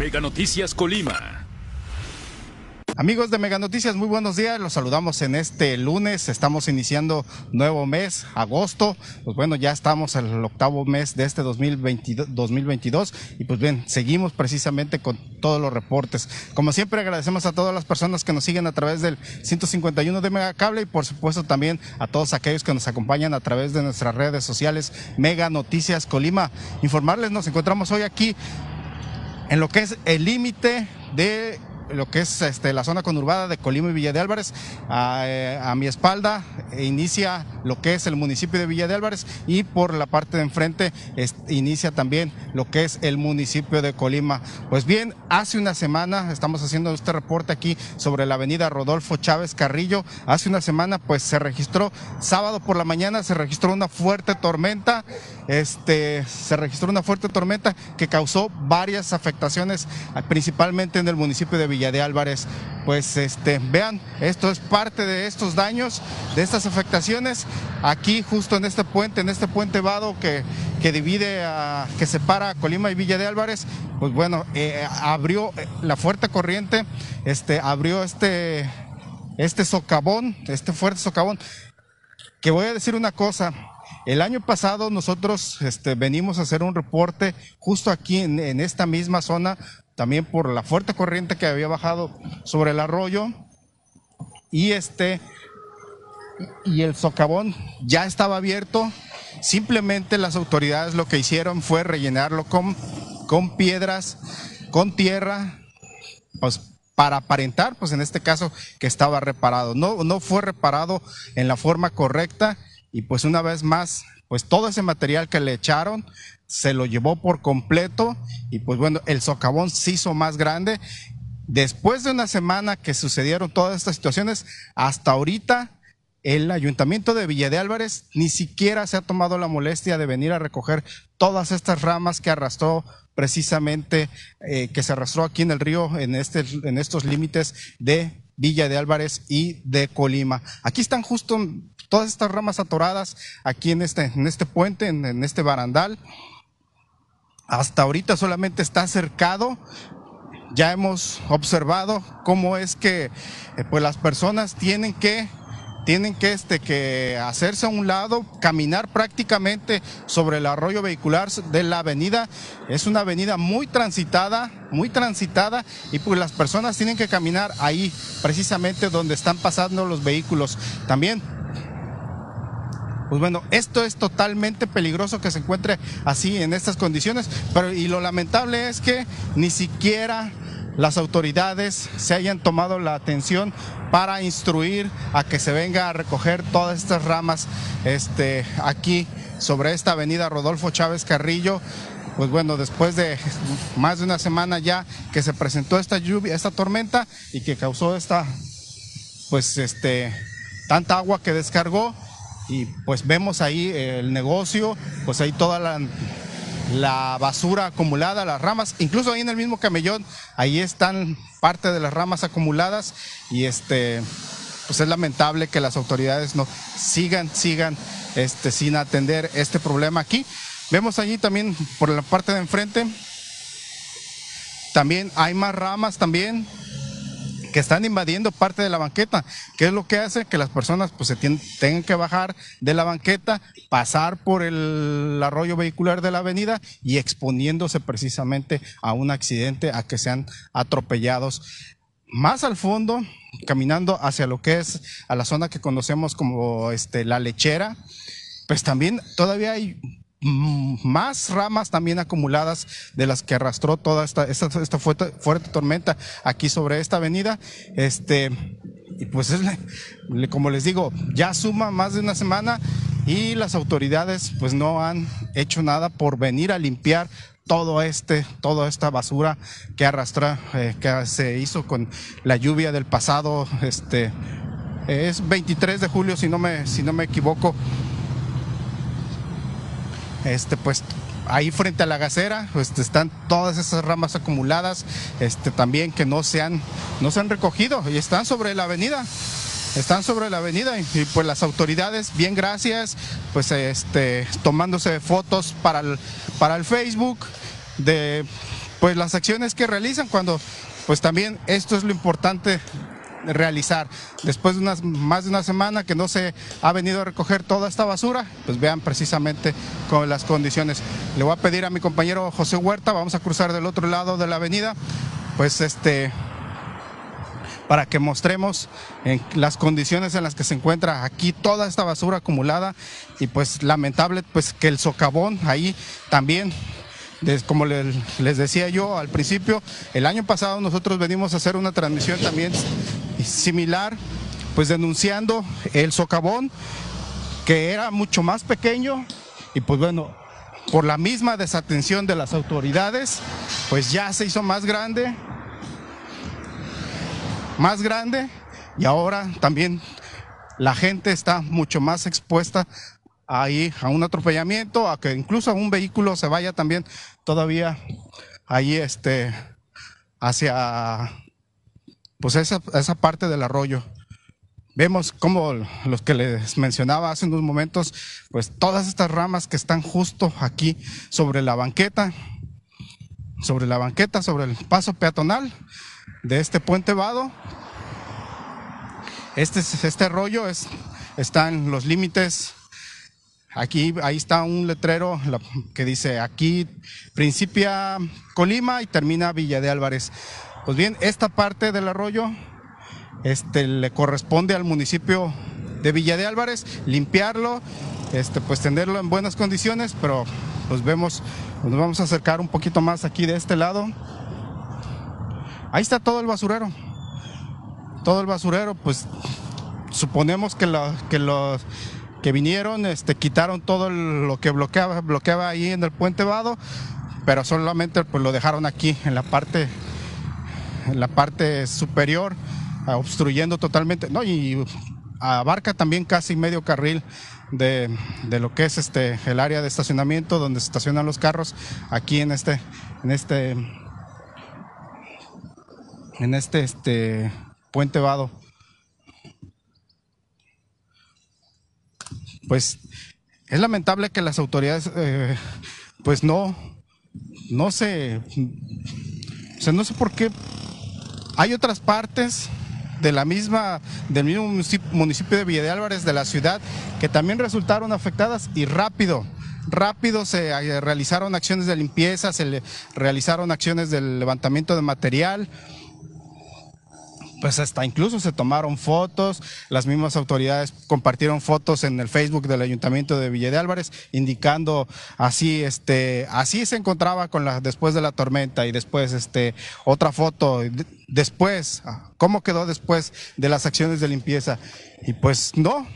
Mega Noticias Colima. Amigos de Mega Noticias, muy buenos días. Los saludamos en este lunes. Estamos iniciando nuevo mes, agosto. Pues bueno, ya estamos en el octavo mes de este 2022, 2022 y pues bien, seguimos precisamente con todos los reportes. Como siempre, agradecemos a todas las personas que nos siguen a través del 151 de Megacable y por supuesto también a todos aquellos que nos acompañan a través de nuestras redes sociales Mega Noticias Colima. Informarles, nos encontramos hoy aquí en lo que es el límite de lo que es este, la zona conurbada de Colima y Villa de Álvarez. A, eh, mi espalda inicia lo que es el municipio de Villa de Álvarez y por la parte de enfrente inicia también lo que es el municipio de Colima. Pues bien, hace una semana estamos haciendo este reporte aquí sobre la avenida Rodolfo Chávez Carrillo. Hace una semana pues se registró, sábado por la mañana se registró una fuerte tormenta. Este, se registró una fuerte tormenta que causó varias afectaciones, principalmente en el municipio de Villa de Álvarez. Pues este, vean, esto es parte de estos daños, de estas afectaciones. Aquí, justo en este puente, en este puente vado que, que divide, a, que separa Colima y Villa de Álvarez, pues bueno, eh, abrió la fuerte corriente, este, abrió este, este socavón, este fuerte socavón. Que voy a decir una cosa, el año pasado nosotros este, venimos a hacer un reporte justo aquí en, en, esta misma zona, también por la fuerte corriente que había bajado sobre el arroyo y este y el socavón ya estaba abierto. Simplemente las autoridades lo que hicieron fue rellenarlo con, con piedras, con tierra, pues para aparentar, pues en este caso que estaba reparado. No, no fue reparado en la forma correcta y pues una vez más, pues todo ese material que le echaron se lo llevó por completo y pues bueno, el socavón se hizo más grande. Después de una semana que sucedieron todas estas situaciones, hasta ahorita el ayuntamiento de Villa de Álvarez ni siquiera se ha tomado la molestia de venir a recoger todas estas ramas que arrastró precisamente, eh, que se arrastró aquí en el río, en, este, en estos límites de Villa de Álvarez y de Colima. Aquí están justo todas estas ramas atoradas, aquí en este, en este puente, en, en este barandal. Hasta ahorita solamente está cercado, ya hemos observado cómo es que eh, pues las personas tienen que tienen que, este, que hacerse a un lado, caminar prácticamente sobre el arroyo vehicular de la avenida. Es una avenida muy transitada, muy transitada, y pues las personas tienen que caminar ahí, precisamente donde están pasando los vehículos. También pues bueno, esto es totalmente peligroso que se encuentre así en estas condiciones, pero y lo lamentable es que ni siquiera las autoridades se hayan tomado la atención para instruir a que se venga a recoger todas estas ramas este, aquí sobre esta avenida Rodolfo Chávez Carrillo. Pues bueno, después de más de una semana ya que se presentó esta lluvia, esta tormenta y que causó esta, pues este, tanta agua que descargó y pues vemos ahí el negocio, pues ahí toda la, la basura acumulada, las ramas, incluso ahí en el mismo camellón, ahí están parte de las ramas acumuladas y este, pues es lamentable que las autoridades no sigan, sigan este, sin atender este problema aquí. Vemos allí también por la parte de enfrente, también hay más ramas también, que están invadiendo parte de la banqueta, que es lo que hace que las personas pues se tengan que bajar de la banqueta, pasar por el arroyo vehicular de la avenida y exponiéndose precisamente a un accidente, a que sean atropellados. Más al fondo, caminando hacia lo que es a la zona que conocemos como este, la lechera, pues también todavía hay más ramas también acumuladas de las que arrastró toda esta, esta, esta fuerte, fuerte, tormenta aquí sobre esta avenida. Este, y pues es, como les digo, ya suma más de una semana y las autoridades pues no han hecho nada por venir a limpiar todo este, toda esta basura que arrastra, eh, que se hizo con la lluvia del pasado, este, es 23 de julio si no me, si no me equivoco, este pues ahí frente a la gasera pues, están todas esas ramas acumuladas este también que no se han no se han recogido y están sobre la avenida están sobre la avenida y, y, pues las autoridades bien gracias pues este tomándose fotos para el, para el Facebook de pues las acciones que realizan cuando pues también esto es lo importante realizar. Después de unas, más de una semana que no se ha venido a recoger toda esta basura, pues vean precisamente con las condiciones. Le voy a pedir a mi compañero José Huerta, vamos a cruzar del otro lado de la avenida, pues este para que mostremos en las condiciones en las que se encuentra aquí toda esta basura acumulada y pues lamentable pues que el socavón ahí también como les decía yo al principio, el año pasado nosotros venimos a hacer una transmisión también similar, pues denunciando el socavón, que era mucho más pequeño y pues bueno, por la misma desatención de las autoridades, pues ya se hizo más grande, más grande y ahora también la gente está mucho más expuesta ahí a un atropellamiento, a que incluso un vehículo se vaya también todavía ahí este hacia pues esa, esa parte del arroyo. Vemos como los que les mencionaba hace unos momentos, pues todas estas ramas que están justo aquí sobre la banqueta, sobre la banqueta, sobre el paso peatonal de este puente vado. Este, este arroyo es, está en los límites Aquí, ahí está un letrero que dice aquí principia Colima y termina Villa de Álvarez. Pues bien, esta parte del arroyo este, le corresponde al municipio de Villa de Álvarez limpiarlo, este, pues tenerlo en buenas condiciones, pero pues vemos, nos vamos a acercar un poquito más aquí de este lado. Ahí está todo el basurero. Todo el basurero, pues suponemos que, lo, que los que vinieron, este, quitaron todo lo que bloqueaba, bloqueaba ahí en el puente Vado, pero solamente pues lo dejaron aquí en la parte, en la parte superior, obstruyendo totalmente, no, y abarca también casi medio carril de, de, lo que es este el área de estacionamiento donde se estacionan los carros aquí en este en este en este este puente vado. Pues es lamentable que las autoridades eh, pues no, no sé, o sea, no sé por qué hay otras partes de la misma, del mismo municipio, de Villa de Álvarez de la ciudad que también resultaron afectadas y rápido rápido se eh, realizaron acciones de limpieza, se realizaron acciones de levantamiento de material, pues hasta incluso se tomaron fotos, las mismas autoridades compartieron fotos en el Facebook del Ayuntamiento de Villa de Álvarez, indicando así, este, así se encontraba con la, después de la tormenta y después, este, otra foto, después, cómo quedó después de las acciones de limpieza. Y pues no,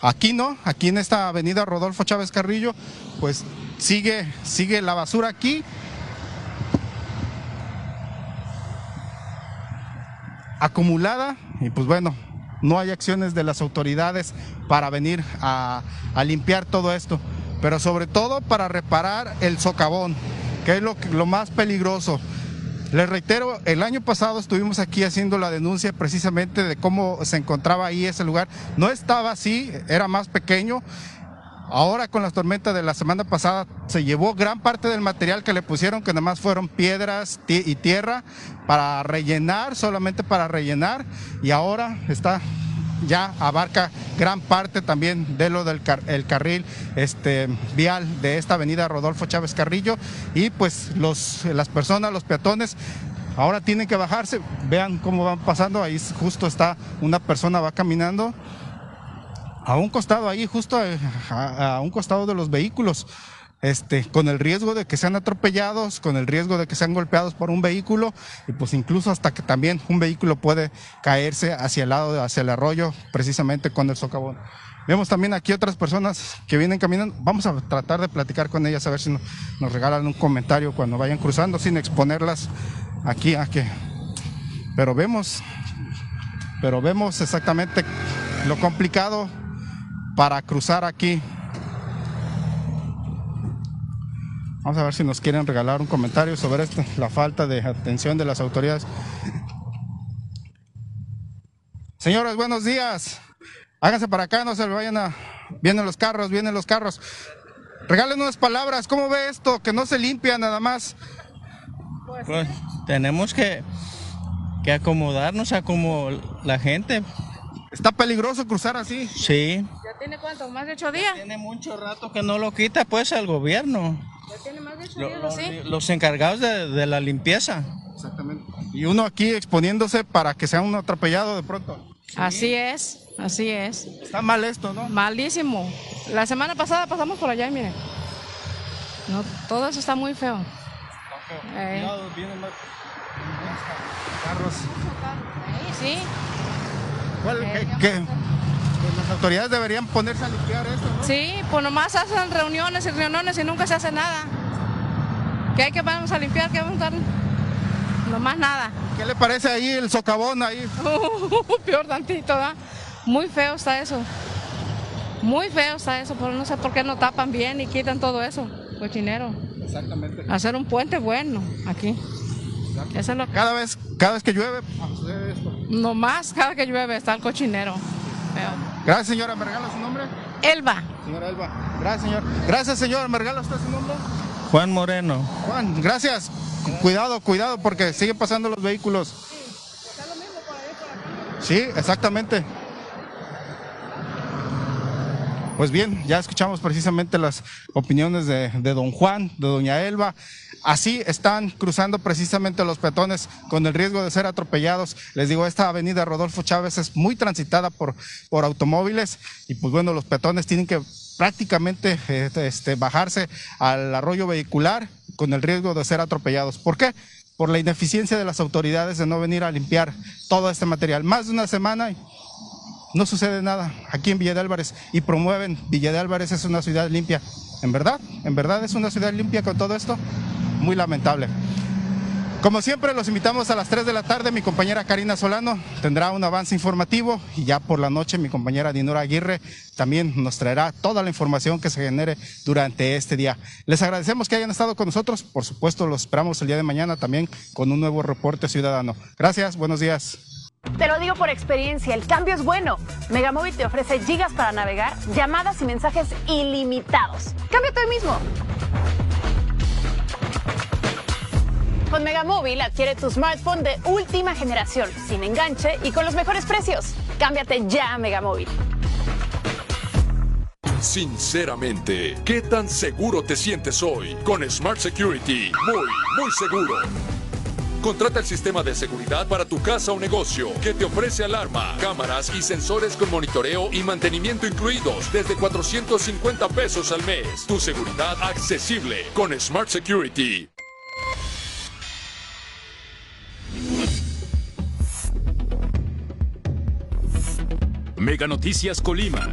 aquí no, aquí en esta avenida Rodolfo Chávez Carrillo, pues sigue, sigue la basura aquí acumulada y pues bueno, no hay acciones de las autoridades para venir a, limpiar todo esto, pero sobre todo para reparar el socavón, que es lo, lo más peligroso. Les reitero, el año pasado estuvimos aquí haciendo la denuncia precisamente de cómo se encontraba ahí ese lugar. No estaba así, era más pequeño Ahora con las tormentas de la semana pasada se llevó gran parte del material que le pusieron, que nada más fueron piedras y tierra para rellenar, solamente para rellenar, y ahora está ya abarca gran parte también de lo del el carril este, vial de esta avenida Rodolfo Chávez Carrillo y pues los, las personas, los peatones ahora tienen que bajarse, vean cómo van pasando, ahí justo está una persona va caminando a un costado ahí, justo a, un costado de los vehículos. Este, con el riesgo de que sean atropellados, con el riesgo de que sean golpeados por un vehículo y pues incluso hasta que también un vehículo puede caerse hacia el lado, hacia el arroyo, precisamente con el socavón. Vemos también aquí otras personas que vienen caminando. Vamos a tratar de platicar con ellas a ver si nos regalan un comentario cuando vayan cruzando sin exponerlas aquí a que. Pero vemos, pero vemos exactamente lo complicado para cruzar aquí. Vamos a ver si nos quieren regalar un comentario sobre esto, la falta de atención de las autoridades. Señores, buenos días. Háganse para acá, no se vayan a... Vienen los carros, vienen los carros. Regalen unas palabras. ¿Cómo ve esto? Que no se limpia nada más. Pues tenemos que, que acomodarnos a como la gente. ¿Está peligroso cruzar así? Sí. ¿Ya tiene cuánto? ¿Más de ocho días? Tiene mucho rato que no lo quita pues el gobierno. ¿Ya tiene más de ocho Lo- días lo- así? los encargados de, de la limpieza. Exactamente. Y uno aquí exponiéndose para que sea un atropellado de pronto. Así es, así es. Está mal esto, ¿no? Malísimo. La semana pasada pasamos por allá y miren. No, todo eso está muy feo. Eh. Cuidado, vienen más carros. Sí, ¿Cuál- Eh, Pues las autoridades deberían ponerse a limpiar esto, ¿no? sí, pues nomás hacen reuniones y reuniones y nunca se hace nada. ¿Qué hay que vamos a limpiar? ¿Qué vamos a dar? Nomás nada. ¿Qué le parece ahí el socavón ahí? Peor tantito, ¿verdad? Muy feo está eso. Muy feo está eso, pero no sé por qué no tapan bien y quitan todo eso. Cochinero. Exactamente. Hacer un puente bueno aquí. Eso es lo que... Cada vez, cada vez que llueve, sucede esto. Nomás cada que llueve está el cochinero. Feo. Gracias, señora. ¿Me regala su nombre? Elba. Señora Elba. Gracias, señor. Gracias, señor. ¿Me regala usted su nombre? Juan Moreno. Juan, gracias. Cuidado, cuidado, porque siguen pasando los vehículos. Sí, exactamente. Pues bien, ya escuchamos precisamente las opiniones de, don Juan, de doña Elba. Así están cruzando precisamente los peatones con el riesgo de ser atropellados. Les digo, esta avenida Rodolfo Chávez es muy transitada por, por automóviles y pues bueno, los peatones tienen que prácticamente eh, este, bajarse al arroyo vehicular con el riesgo de ser atropellados. ¿Por qué? Por la ineficiencia de las autoridades de no venir a limpiar todo este material. Más de una semana no sucede nada aquí en Villa de Álvarez y promueven Villa de Álvarez es una ciudad limpia. ¿En verdad? ¿En verdad es una ciudad limpia con todo esto? Muy lamentable. Como siempre, los invitamos a las 3 de la tarde. Mi compañera Karina Solano tendrá un avance informativo y ya por la noche mi compañera Dinora Aguirre también nos traerá toda la información que se genere durante este día. Les agradecemos que hayan estado con nosotros. Por supuesto, los esperamos el día de mañana también con un nuevo reporte ciudadano. Gracias, buenos días. Te lo digo por experiencia, el cambio es bueno. Megamóvil te ofrece gigas para navegar, llamadas y mensajes ilimitados. Cámbiate hoy mismo. Con Megamóvil adquiere tu smartphone de última generación, sin enganche y con los mejores precios. Cámbiate ya a Megamóvil. Sinceramente, ¿qué tan seguro te sientes hoy? Con Smart Security, muy, muy seguro. Contrata el sistema de seguridad para tu casa o negocio que te ofrece alarma, cámaras y sensores con monitoreo y mantenimiento incluidos desde 450 pesos al mes. Tu seguridad accesible con Smart Security. Mega Noticias Colima.